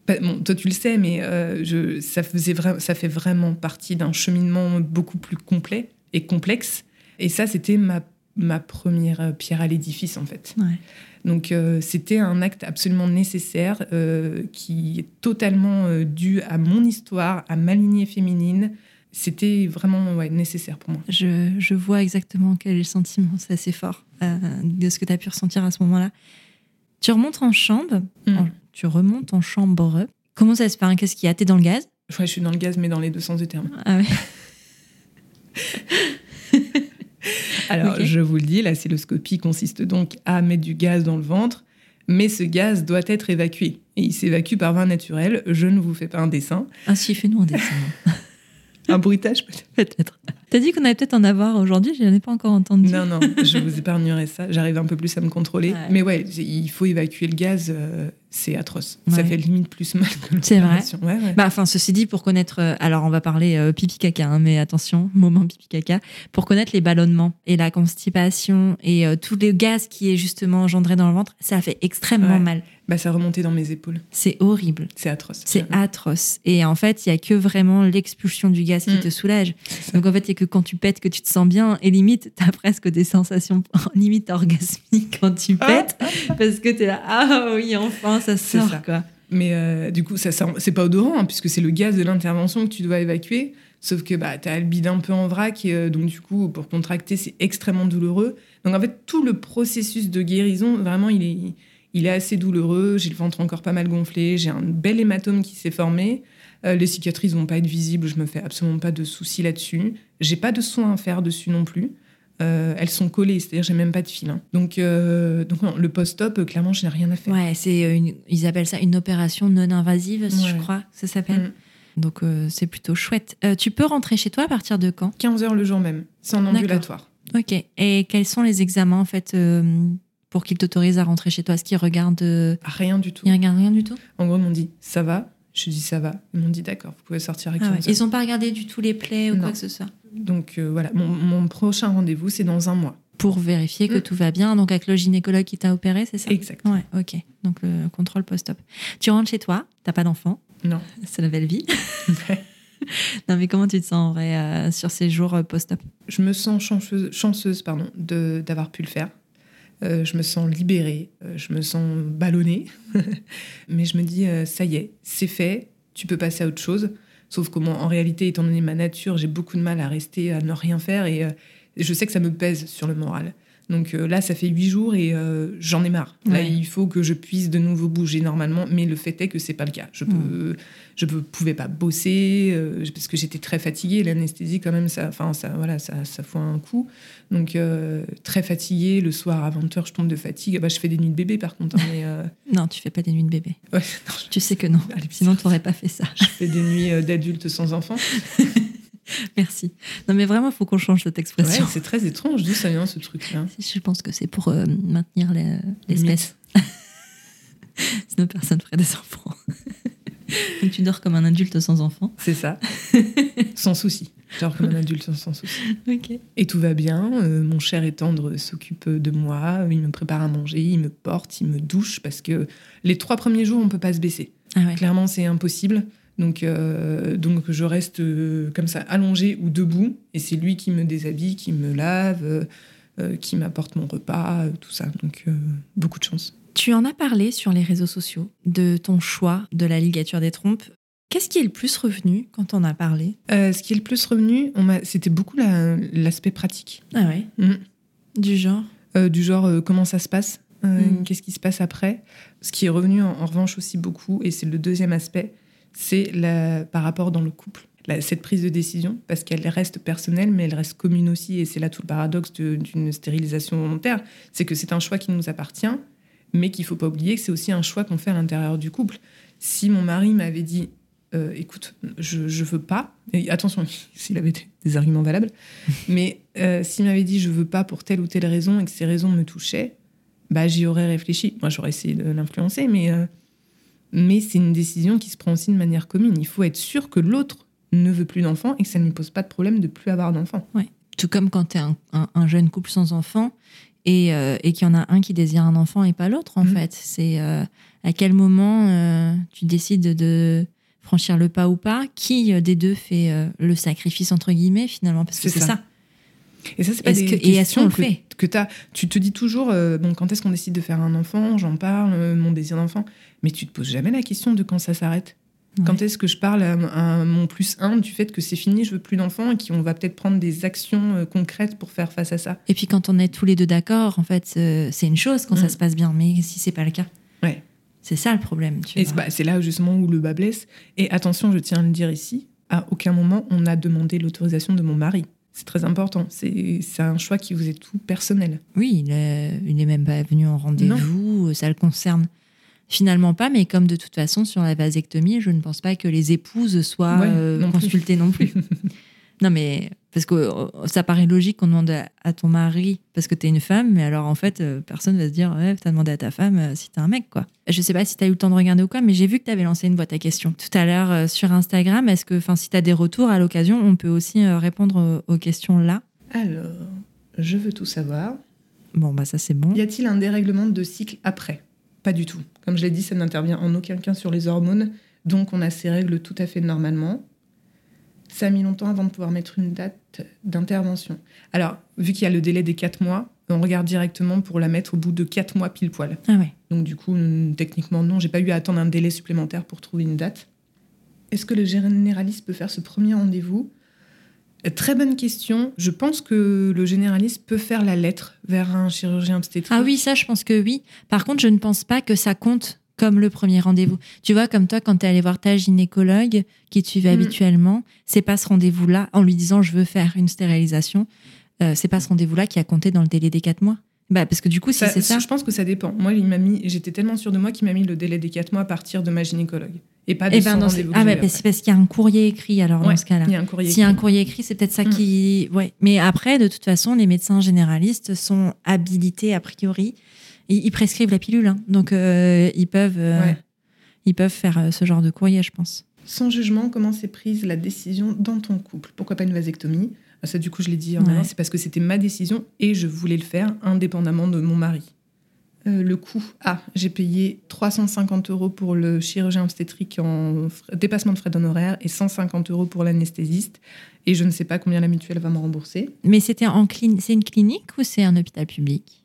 Bah, Bon, toi tu le sais, mais euh, je, ça, faisait vra- ça fait vraiment partie d'un cheminement beaucoup plus complet et complexe. Et ça, c'était ma, ma première euh, pierre à l'édifice, en fait. Ouais. Donc euh, c'était un acte absolument nécessaire euh, qui est totalement euh, dû à mon histoire, à ma lignée féminine. C'était vraiment ouais, nécessaire pour moi. Je, je vois exactement quel est le sentiment. C'est assez fort de ce que tu as pu ressentir à ce moment-là. Tu remontes en chambre. Mm. en- tu remontes en chambre. Comment ça se passe Qu'est-ce qu'il y a? T'es dans le gaz? Ouais, je suis dans le gaz, mais dans les deux sens du terme. Ah ouais. <laughs> Alors, je vous le dis, la cystoscopie consiste donc à mettre du gaz dans le ventre, mais ce gaz doit être évacué. Et il s'évacue par voie naturelle. Je ne vous fais pas un dessin. Ah si, fais-nous un dessin. <laughs> Un bruitage peut-être peut-être. T'as dit qu'on allait peut-être en avoir aujourd'hui, je n'en ai pas encore entendu. Non, non, je vous épargnerai ça. J'arrive un peu plus à me contrôler. Ouais. Mais ouais, il faut évacuer le gaz. euh, c'est atroce. Ça fait limite plus mal que C'est vrai. Ouais. Bah, enfin, ceci dit, pour connaître. euh, alors, on va parler euh, pipi caca, hein, mais attention, <laughs> moment pipi caca. Pour connaître les ballonnements et la constipation et euh, tout le gaz qui est justement engendré dans le ventre, ça fait extrêmement mal. Bah, ça remontait dans mes épaules. C'est horrible. C'est atroce. C'est atroce. Et en fait, il y a que vraiment l'expulsion du gaz qui Mm. te soulage. ça. Donc en fait, il y a que quand tu pètes que tu te sens bien. Et limite, t'as presque des sensations <laughs> limite orgasmiques quand tu pètes. parce que t'es là, ah oui, enfin, ça sort, ça. quoi. Mais euh, du coup, ça sent- c'est pas odorant, hein, puisque c'est le gaz de l'intervention que tu dois évacuer. Sauf que bah, tu as le bide un peu en vrac, et, euh, donc du coup, pour contracter, c'est extrêmement douloureux. Donc en fait, tout le processus de guérison, vraiment, il est, il est assez douloureux. J'ai le ventre encore pas mal gonflé, j'ai un bel hématome qui s'est formé. Euh, les cicatrices vont pas être visibles, je me fais absolument pas de soucis là-dessus. J'ai pas de soins à faire dessus non plus. Euh, elles sont collées, c'est-à-dire j'ai même pas de fil. hein. Donc, euh, donc non, le post-op, clairement, je n'ai rien à faire. Ouais, c'est une, ils appellent ça une opération non invasive, je crois, ça s'appelle. Mm. Donc c'est plutôt chouette. Tu peux rentrer chez toi à partir de quand? 15 heures le jour même, c'est en ambulatoire. Ok. Et quels sont les examens en fait pour qu'ils t'autorisent à rentrer chez toi Est-ce qu'ils regardent euh, Rien du tout. Ils regardent rien du tout? En gros, ils m'ont dit ça va? Je dis ça va. Ils m'ont dit d'accord, vous pouvez sortir 15 ah ouais. Ils ont pas regardé du tout les plaies ou Non. quoi que ce soit? Donc euh, voilà, mon, mon prochain rendez-vous, c'est dans un mois. Pour vérifier que Mm. tout va bien. Donc avec le gynécologue qui t'a opéré, c'est ça? Exact. Ouais, ok. Donc le contrôle post-op. Tu rentres chez toi, t'as pas d'enfant, Non. <laughs> c'est la belle vie. <laughs> <laughs> non mais comment tu te sens en vrai euh, sur ces jours post-op? Je me sens chanceuse, chanceuse pardon, de, d'avoir pu le faire. Euh, je me sens libérée, euh, je me sens ballonnée. <laughs> Mais je me dis, euh, ça y est, c'est fait, tu peux passer à autre chose. Sauf que moi, en réalité, étant donné ma nature, j'ai beaucoup de mal à rester, à ne rien faire. Et je sais que ça me pèse sur le moral. Donc euh, là, ça fait huit jours et euh, j'en ai marre. Là, il faut que je puisse de nouveau bouger normalement, mais le fait est que c'est pas le cas. Je peux, je peux- pouvais pas bosser euh, parce que j'étais très fatiguée. L'anesthésie, quand même, ça, enfin, ça, voilà, ça, ça fout un coup. Donc très fatiguée. Le soir à 20 h je tombe de fatigue. Ah bah, je fais des nuits de bébé par contre. hein, mais, <laughs> Non, tu fais pas des nuits de bébé. ouais, non, Tu sais que non. <laughs> Allez, Sinon, t'aurais pas fait ça. je fais des nuits d'adultes sans enfants. <laughs> <laughs> Merci. Non, mais vraiment, il faut qu'on change cette expression. Ouais, c'est très étrange. D'où ça vient ce truc-là <laughs> Je pense que c'est pour euh, maintenir l'espèce. <laughs> Sinon, personne ferait des enfants. Donc, tu dors comme un adulte sans enfant. C'est ça. sans souci. Je dors comme un adulte sans, souci. Et tout va bien. euh, mon cher et tendre s'occupe de moi. Il me prépare à manger, il me porte, il me douche parce que les trois premiers jours, on peut pas se baisser. Ah ouais. Clairement, c'est impossible. Donc, euh, donc je reste euh, comme ça, allongée ou debout. Et c'est lui qui me déshabille, qui me lave, euh, qui m'apporte mon repas, tout ça. Donc, beaucoup de chance. Tu en as parlé sur les réseaux sociaux de ton choix de la ligature des trompes. Qu'est-ce qui est le plus revenu quand on a parlé? Ce qui est le plus revenu, on m'a- c'était beaucoup la- l'aspect pratique. Ah ouais? Mm. Du genre? Du genre, comment ça se passe? Mm. Qu'est-ce qui se passe après? Ce qui est revenu en, en revanche aussi beaucoup, et c'est le deuxième aspect, c'est la- par rapport dans le couple. La- cette prise de décision, parce qu'elle reste personnelle, mais elle reste commune aussi, et c'est là tout le paradoxe de- d'une stérilisation volontaire, c'est que c'est un choix qui nous appartient, mais qu'il faut pas oublier que c'est aussi un choix qu'on fait à l'intérieur du couple. Si mon mari m'avait dit, euh, écoute, je, je veux pas, et attention, <laughs> s'il avait des, des arguments valables, <laughs> mais euh, s'il m'avait dit, je veux pas pour telle ou telle raison, et que ces raisons me touchaient, bah j'y aurais réfléchi. Moi, j'aurais essayé de l'influencer, mais, euh, mais c'est une décision qui se prend aussi de manière commune. Il faut être sûr que l'autre ne veut plus d'enfants et que ça ne lui pose pas de problème de plus avoir d'enfants. Tout comme quand tu es un, un- un jeune couple sans enfant et, euh, et qu'il y en a un qui désire un enfant et pas l'autre, en Mhm. fait. C'est euh, à quel moment euh, tu décides de franchir le pas ou pas? Qui des deux fait le sacrifice, entre guillemets, finalement? Parce que C'est c'est ça. ça. Et ça, c'est pas Est-ce des que- questions que, que t'as- Tu te dis toujours, euh, bon, quand est-ce qu'on décide de faire un enfant? J'en parle, euh, mon désir d'enfant. Mais tu te poses jamais la question de quand ça s'arrête. Quand est-ce que je parle à, à mon plus un du fait que c'est fini, je veux plus d'enfants et qu'on va peut-être prendre des actions euh, concrètes pour faire face à ça? Et puis quand on est tous les deux d'accord, en fait, c'est une chose quand ça Mhm. se passe bien, mais si c'est pas le cas, Ouais. c'est ça le problème. Tu Et bah, c'est là justement où le bas blesse. Et attention, je tiens à le dire ici, à aucun moment on a demandé l'autorisation de mon mari. C'est très important. C'est un choix qui vous est tout personnel. Oui, il est, il est même pas venu en rendez-vous, ça le concerne finalement pas, mais comme de toute façon sur la vasectomie, je ne pense pas que les épouses soient Ouais, euh, non plus. consultées non plus. <laughs> non mais parce que euh, ça paraît logique qu'on demande à, ton mari parce que t'es une femme, mais alors en fait euh, personne va se dire ouais t'as demandé à ta femme euh, si t'es un mec quoi. Je sais pas si t'as eu le temps de regarder ou quoi, mais j'ai vu que t'avais lancé une boîte à questions tout à l'heure sur Instagram. Est-ce que, enfin si t'as des retours à l'occasion, on peut aussi répondre aux, aux questions là. Alors, je veux tout savoir. Bon bah ça c'est bon. Y a-t-il un dérèglement de cycle après? Pas du tout. Comme je l'ai dit, ça n'intervient en aucun cas sur les hormones, donc on a ces règles tout à fait normalement. Ça a mis longtemps avant de pouvoir mettre une date d'intervention. Alors, vu qu'il y a le délai des 4 mois, on regarde directement pour la mettre au bout de 4 mois pile poil. Ah ouais. Donc du coup, mm, techniquement, non, j'ai pas eu à attendre un délai supplémentaire pour trouver une date. Est-ce que le généraliste peut faire ce premier rendez-vous? Très bonne question. Je pense que le généraliste peut faire la lettre vers un chirurgien obstétrique. Ah oui, ça, je pense que oui. Par contre, je ne pense pas que ça compte comme le premier rendez-vous. Tu vois, comme toi, quand tu es allé voir ta gynécologue qui te suivait Mm. habituellement, c'est pas ce rendez-vous-là, en lui disant je veux faire une stérilisation, euh, c'est pas ce rendez-vous-là qui a compté dans le délai des quatre mois. Bah, parce que du coup, si c'est ça. Je pense que ça dépend. Moi, il m'a mis, j'étais tellement sûre de moi qu'il m'a mis le délai des 4 mois à partir de ma gynécologue. Et pas de Eh son ben, c'est- rendez-vous ah, bah, c'est parce qu'il y a un courrier écrit, alors, dans ce cas-là. Il y a un courrier. S'il y a un écrit. courrier écrit, c'est peut-être ça Mm. qui. Ouais. Mais après, de toute façon, les médecins généralistes sont habilités, a priori. Ils, ils prescrivent la pilule. hein. Donc, euh, ils, peuvent, euh, Ouais. ils peuvent faire euh, ce genre de courrier, je pense. Sans jugement, comment s'est prise la décision dans ton couple? Pourquoi pas une vasectomie? Ah, Ça, du coup, je l'ai dit en Ouais. avance, c'est parce que c'était ma décision et je voulais le faire indépendamment de mon mari. Euh, le coût, ah, j'ai payé 350 euros pour le chirurgien obstétrique en dépassement de frais d'honoraires et 150 euros pour l'anesthésiste. Et je ne sais pas combien la mutuelle va me rembourser. Mais c'était en c'est une clinique ou c'est un hôpital public?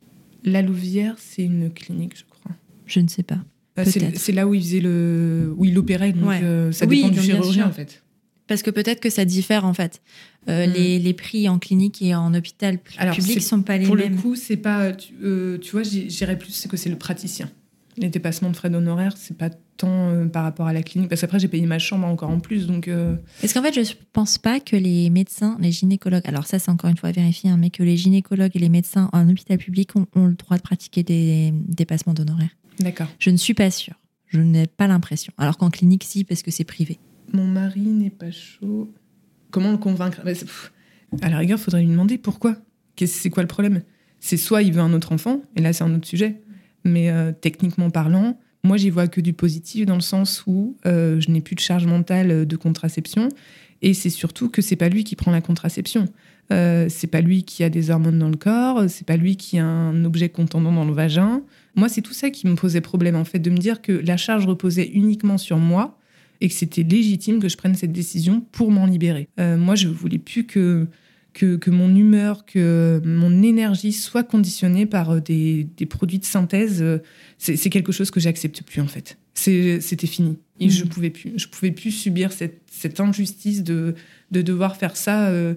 La Louvière, c'est une clinique, je crois. Je ne sais pas. Euh, c'est- là où il faisait le, où il opérait, donc Ouais. euh, ça Oui, dépend du chirurgien en fait. Parce que peut-être que ça diffère en fait. Euh, Mm. les, les prix en clinique et en hôpital Alors, public sont pas les Pour mêmes. le coup, c'est pas. Tu, euh, tu vois, j'irais plus, c'est que c'est le praticien. Les dépassements de frais d'honoraires, c'est pas tant euh, par rapport à la clinique. Parce qu'après, j'ai payé ma chambre encore en plus. Donc, euh, Parce qu'en fait, je pense pas que les médecins, les gynécologues, alors ça c'est encore une fois à vérifier, hein, mais que les gynécologues et les médecins en hôpital public ont, ont le droit de pratiquer des dépassements d'honoraires. d'accord. Je ne suis pas sûre. Je n'ai pas l'impression. Alors qu'en clinique, si, parce que c'est privé. Mon mari n'est pas chaud. comment le convaincre? Bah, À la rigueur, faudrait lui demander pourquoi. C'est quoi le problème? C'est soit il veut un autre enfant, et là c'est un autre sujet. Mais euh, techniquement parlant, moi j'y vois que du positif dans le sens où euh, je n'ai plus de charge mentale euh, de contraception, et c'est surtout que c'est pas lui qui prend la contraception. Euh, c'est pas lui qui a des hormones dans le corps, c'est pas lui qui a un objet contendant dans le vagin. Moi, c'est tout ça qui me posait problème, en fait, de me dire que la charge reposait uniquement sur moi et que c'était légitime que je prenne cette décision pour m'en libérer. Euh, moi, je voulais plus que, que, que mon humeur, que mon énergie soit conditionnée par euh, des, des produits de synthèse. Euh, C'est quelque chose que j'accepte plus, en fait. C'était fini. Et je pouvais plus. Je pouvais plus subir cette, cette injustice de, de devoir faire ça euh,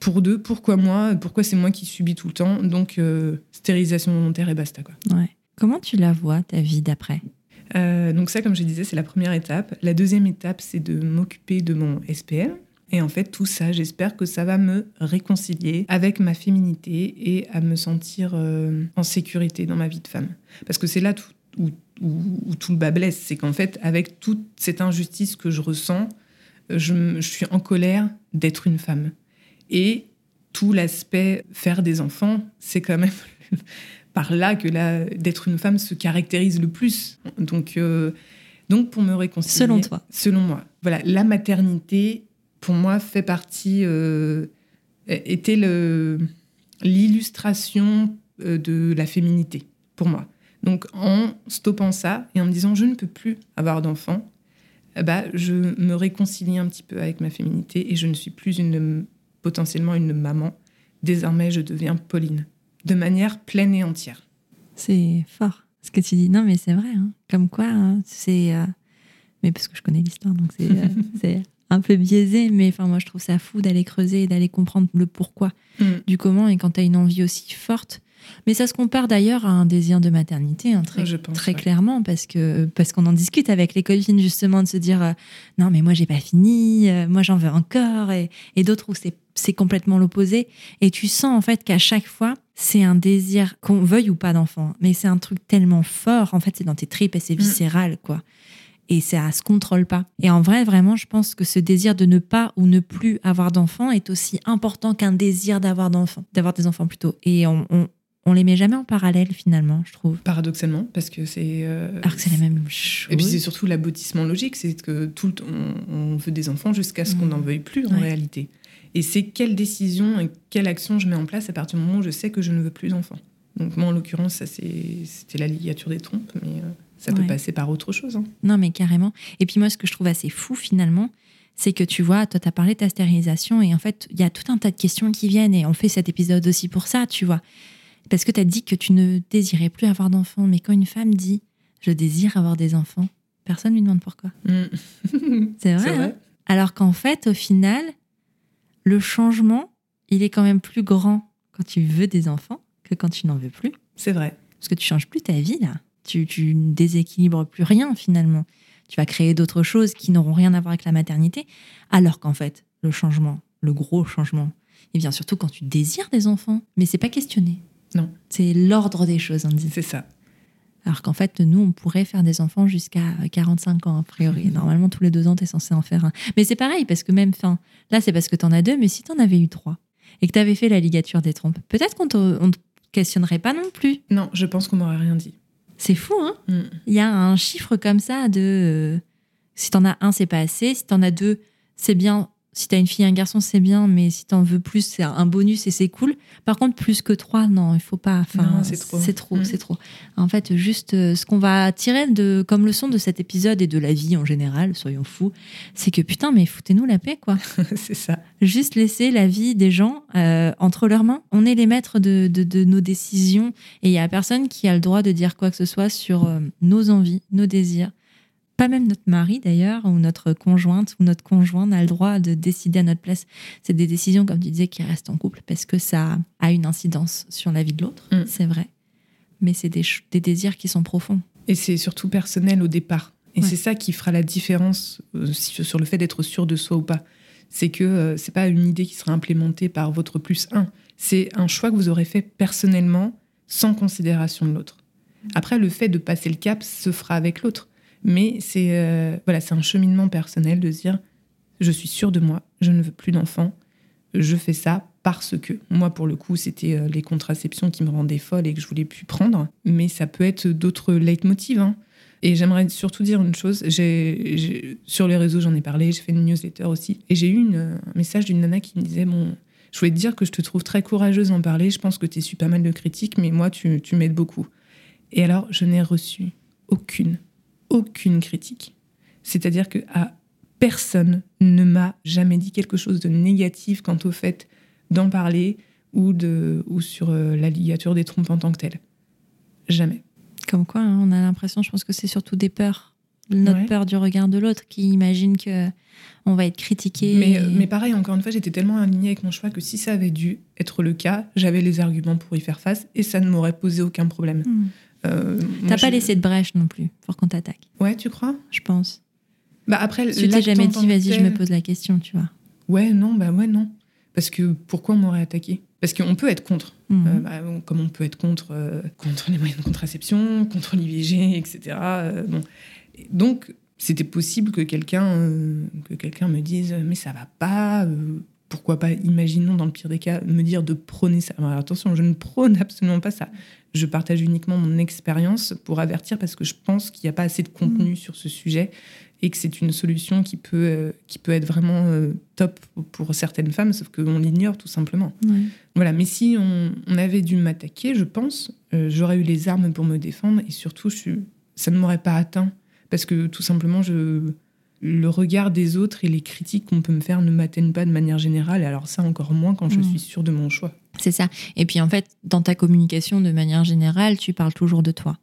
pour deux. Pourquoi moi Pourquoi c'est moi qui subis tout le temps Donc, euh, stérilisation volontaire et basta, quoi. Ouais. Comment tu la vois, ta vie d'après? Euh, donc ça, comme je disais, c'est la première étape. La deuxième étape, c'est de m'occuper de mon SPL. Et en fait, tout ça, j'espère que ça va me réconcilier avec ma féminité et à me sentir euh, en sécurité dans ma vie de femme. Parce que c'est là tout- où, où- où tout le bas blesse. C'est qu'en fait, avec toute cette injustice que je ressens, je, suis en colère d'être une femme. Et tout l'aspect faire des enfants, c'est quand même <laughs> par là que la- d'être une femme se caractérise le plus. Donc, euh, donc pour me réconcilier. Selon toi. Selon moi. Voilà, la maternité, pour moi, fait partie, euh, était le- l'illustration euh, de la féminité, pour moi. Donc en stoppant ça et en me disant je ne peux plus avoir d'enfants, eh bah, je me réconcilie un petit peu avec ma féminité et je ne suis plus une, potentiellement une maman. Désormais, je deviens Pauline, de manière pleine et entière. C'est fort ce que tu dis. Non, mais c'est vrai. hein. Comme quoi, hein, c'est. euh, Mais parce que je connais l'histoire, donc c'est euh, <laughs> c'est un peu biaisé. Mais enfin, moi, je trouve ça fou d'aller creuser et d'aller comprendre le pourquoi Mm. du comment et quand tu as une envie aussi forte. Mais ça se compare d'ailleurs à un désir de maternité, hein, très, Je pense, très ouais. clairement, parce que parce qu'on en discute avec les copines justement de se dire euh, non mais moi j'ai pas fini, euh, moi j'en veux encore, et, et d'autres où c'est c'est complètement l'opposé. Et tu sens en fait qu'à chaque fois c'est un désir qu'on veuille ou pas d'enfant, mais c'est un truc tellement fort. En fait c'est dans tes tripes et c'est Mm. viscéral quoi. Et ça se contrôle pas. Et en vrai, vraiment, je pense que ce désir de ne pas ou ne plus avoir d'enfants est aussi important qu'un désir d'avoir d'enfants, d'avoir des enfants plutôt. Et on, on, on les met jamais en parallèle finalement, je trouve. Paradoxalement, parce que c'est. euh, Alors que c'est la même chose. Et puis c'est surtout l'aboutissement logique, c'est que tout le temps, on, on veut des enfants jusqu'à ce qu'on Mhm. n'en veuille plus en Ouais. réalité. Et c'est quelle décision et quelle action je mets en place à partir du moment où je sais que je ne veux plus d'enfants. Donc moi, en l'occurrence, ça c'est- c'était la ligature des trompes, mais euh, ça peut passer par autre chose. hein. Non, mais carrément. Et puis moi, ce que je trouve assez fou finalement, c'est que tu vois, toi, tu as parlé de ta stérilisation et en fait, il y a tout un tas de questions qui viennent et on fait cet épisode aussi pour ça, tu vois. Parce que tu as dit que tu ne désirais plus avoir d'enfants, mais quand une femme dit je désire avoir des enfants, personne ne lui demande pourquoi. Mm. <laughs> C'est vrai. C'est hein vrai. Alors qu'en fait, au final, le changement, il est quand même plus grand quand tu veux des enfants que quand tu n'en veux plus. C'est vrai. Parce que tu changes plus ta vie, là. Tu, tu ne déséquilibres plus rien, finalement. Tu vas créer d'autres choses qui n'auront rien à voir avec la maternité. Alors qu'en fait, le changement, le gros changement, il vient surtout quand tu désires des enfants. Mais c'est pas questionné. Non. C'est l'ordre des choses, on dit. C'est ça. Alors qu'en fait, nous, on pourrait faire des enfants jusqu'à 45 ans, a priori. <laughs> Normalement, tous les deux ans, tu es censé en faire un. Mais c'est pareil, parce que même, fin, là, c'est parce que tu en as deux, mais si tu en avais eu trois et que tu avais fait la ligature des trompes, peut-être qu'on te, on te questionnerait pas non plus. Non, je pense qu'on m'aurait rien dit. C'est fou, hein Mm. Il y a un chiffre comme ça de euh, si t'en as un, c'est pas assez. Si t'en as deux, c'est bien. Si t'as une fille et un garçon, c'est bien. Mais si t'en veux plus, c'est un bonus et c'est cool. Par contre, plus que trois, non, il faut pas. Enfin, c'est trop. C'est trop, Mm. c'est trop. En fait, juste euh, ce qu'on va tirer de, comme leçon de cet épisode et de la vie en général, soyons fous, c'est que putain, mais foutez-nous la paix, quoi. <laughs> c'est ça. Juste laisser la vie des gens euh, entre leurs mains. On est les maîtres de, de- de nos décisions et il y a personne qui a le droit de dire quoi que ce soit sur euh, nos envies, nos désirs. Pas même notre mari d'ailleurs, ou notre conjointe, ou notre conjoint n'a le droit de décider à notre place. C'est des décisions, comme tu disais, qui restent en couple parce que ça a une incidence sur la vie de l'autre, Mm. c'est vrai. Mais c'est des, désirs qui sont profonds. Et c'est surtout personnel au départ. Et Ouais. c'est ça qui fera la différence euh, sur le fait d'être sûr de soi ou pas. C'est que euh, c'est pas une idée qui sera implémentée par votre plus un. C'est un choix que vous aurez fait personnellement, sans considération de l'autre. Après, le fait de passer le cap se fera avec l'autre. Mais c'est euh, voilà, c'est un cheminement personnel de se dire je suis sûre de moi, je ne veux plus d'enfants, je fais ça parce que. Moi, pour le coup, c'était euh, les contraceptions qui me rendaient folle et que je voulais plus prendre, mais ça peut être d'autres leitmotivs. Hein. Et j'aimerais surtout dire une chose. Sur les réseaux, j'en ai parlé, j'ai fait une newsletter aussi. Et j'ai eu une, un message d'une nana qui me disait Bon, je voulais te dire que je te trouve très courageuse en parler. Je pense que tu es su pas mal de critiques, mais moi, tu, tu m'aides beaucoup. Et alors, je n'ai reçu aucune, aucune critique. C'est-à-dire que à personne ne m'a jamais dit quelque chose de négatif quant au fait d'en parler ou, de, ou sur euh, la ligature des trompes en tant que telle. Jamais. Comme quoi, hein, on a l'impression, je pense que c'est surtout des peurs. Notre peur du regard de l'autre qui imagine que on va être critiqué. Mais, mais pareil, encore une fois, j'étais tellement alignée avec mon choix que si ça avait dû être le cas, j'avais les arguments pour y faire face et ça ne m'aurait posé aucun problème. Hmm. Euh, T'as pas laissé de brèche non plus pour qu'on t'attaque. Ouais, tu crois? Je pense. Bah après, tu t'es jamais dit, vas-y, je me pose la question, tu vois. Ouais, non, bah ouais, non. Parce que pourquoi on m'aurait attaqué? Parce qu'on peut être contre. Mhm. Euh, bah, comme on peut être contre, euh, contre les moyens de contraception, contre l'IVG, etc. bon. Donc, c'était possible que quelqu'un que quelqu'un me dise mais ça va pas pourquoi pas imaginons dans le pire des cas me dire de prôner ça attention je ne prône <laughs> absolument pas ça je partage uniquement mon expérience pour avertir parce que je pense qu'il n'y a pas assez de contenu mmh. sur ce sujet et que c'est une solution qui peut, euh, qui peut être vraiment euh, top pour certaines femmes, sauf qu'on l'ignore tout simplement. Voilà, mais si on, avait dû m'attaquer, je pense, euh, j'aurais eu les armes pour me défendre et surtout, je, ça ne m'aurait pas atteint parce que tout simplement, je, le regard des autres et les critiques qu'on peut me faire ne m'atteignent pas de manière générale, alors ça encore moins quand je mmh. suis sûre de mon choix. C'est ça. Et puis en fait, dans ta communication de manière générale, tu parles toujours de toi,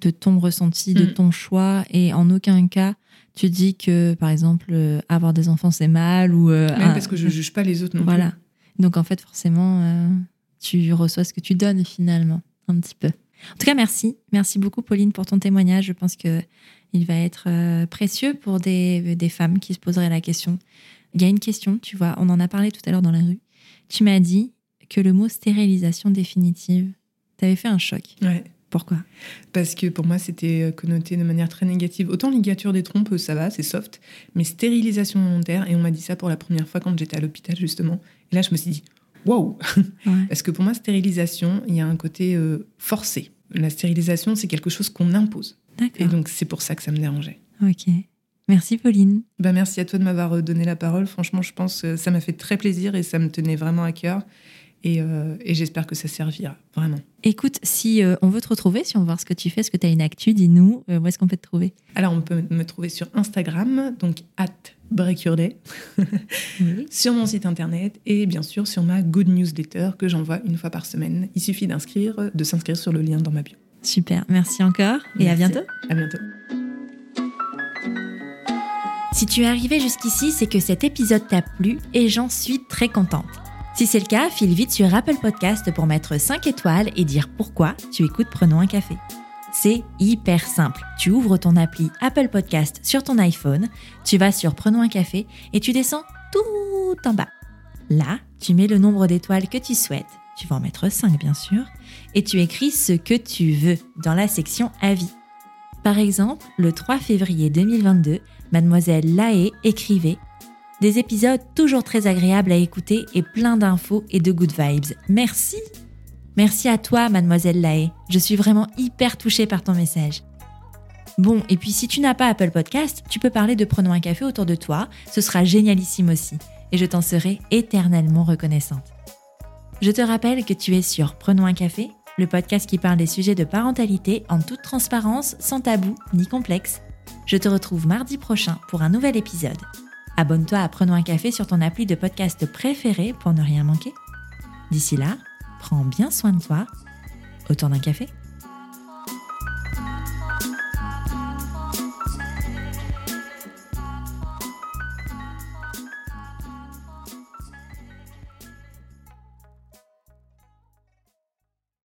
de ton ressenti, de mm. ton choix, et en aucun cas tu dis que, par exemple, euh, avoir des enfants c'est mal ou. Euh, Même parce que je juge pas les autres non voilà. Donc en fait, forcément, euh, tu reçois ce que tu donnes finalement, un petit peu. En tout cas, merci. Merci beaucoup, Pauline, pour ton témoignage. Je pense que il va être précieux pour des, des femmes qui se poseraient la question. Il y a une question, tu vois, on en a parlé tout à l'heure dans la rue. Tu m'as dit, que le mot stérilisation définitive t'avait fait un choc. Ouais. Pourquoi? Parce que pour moi, c'était euh, connoté de manière très négative. Autant ligature des trompes, ça va, c'est soft, mais stérilisation volontaire, et on m'a dit ça pour la première fois quand j'étais à l'hôpital, justement. Et là, je me suis dit, wow <laughs> Parce que pour moi, stérilisation, il y a un côté euh, forcé. La stérilisation, c'est quelque chose qu'on impose. Et donc, c'est pour ça que ça me dérangeait. Ok. Merci Pauline. Bah merci à toi de m'avoir euh, donné la parole. Franchement, je pense que ça m'a fait très plaisir et ça me tenait vraiment à cœur. Euh, et, j'espère que ça servira, vraiment. Écoute, si euh, on veut te retrouver, si on veut voir ce que tu fais, ce que tu as une actu, dis-nous, euh, où est-ce qu'on peut te trouver? Alors, on peut me trouver sur Instagram, donc at breakyourday, <laughs> sur mon site internet et bien sûr sur ma Good Newsletter que j'envoie une fois par semaine. Il suffit d'inscrire, de s'inscrire sur le lien dans ma bio. Super, merci encore et à bientôt. À bientôt. Si tu es arrivé jusqu'ici, c'est que cet épisode t'a plu et j'en suis très contente. Si c'est le cas, file vite sur Apple Podcast pour mettre 5 étoiles et dire pourquoi tu écoutes Prenons un café. C'est hyper simple. Tu ouvres ton appli Apple Podcast sur ton iPhone, tu vas sur Prenons un café et tu descends tout en bas. Là, tu mets le nombre d'étoiles que tu souhaites, tu vas en mettre 5 bien sûr, et tu écris ce que tu veux dans la section Avis. Par exemple, le 3 février 2022, mademoiselle Laé écrivait des épisodes toujours très agréables à écouter et plein d'infos et de good vibes. Merci Merci à toi, mademoiselle Lae. Je suis vraiment hyper touchée par ton message. Bon, et puis si tu n'as pas Apple Podcast, tu peux parler de Prenons un café autour de toi, ce sera génialissime aussi, et je t'en serai éternellement reconnaissante. Je te rappelle que tu es sur Prenons un café, le podcast qui parle des sujets de parentalité en toute transparence, sans tabou ni complexe. Je te retrouve mardi prochain pour un nouvel épisode. Abonne-toi à Prenons un café sur ton appli de podcast préféré pour ne rien manquer. D'ici là, prends bien soin de toi. Autour d'un café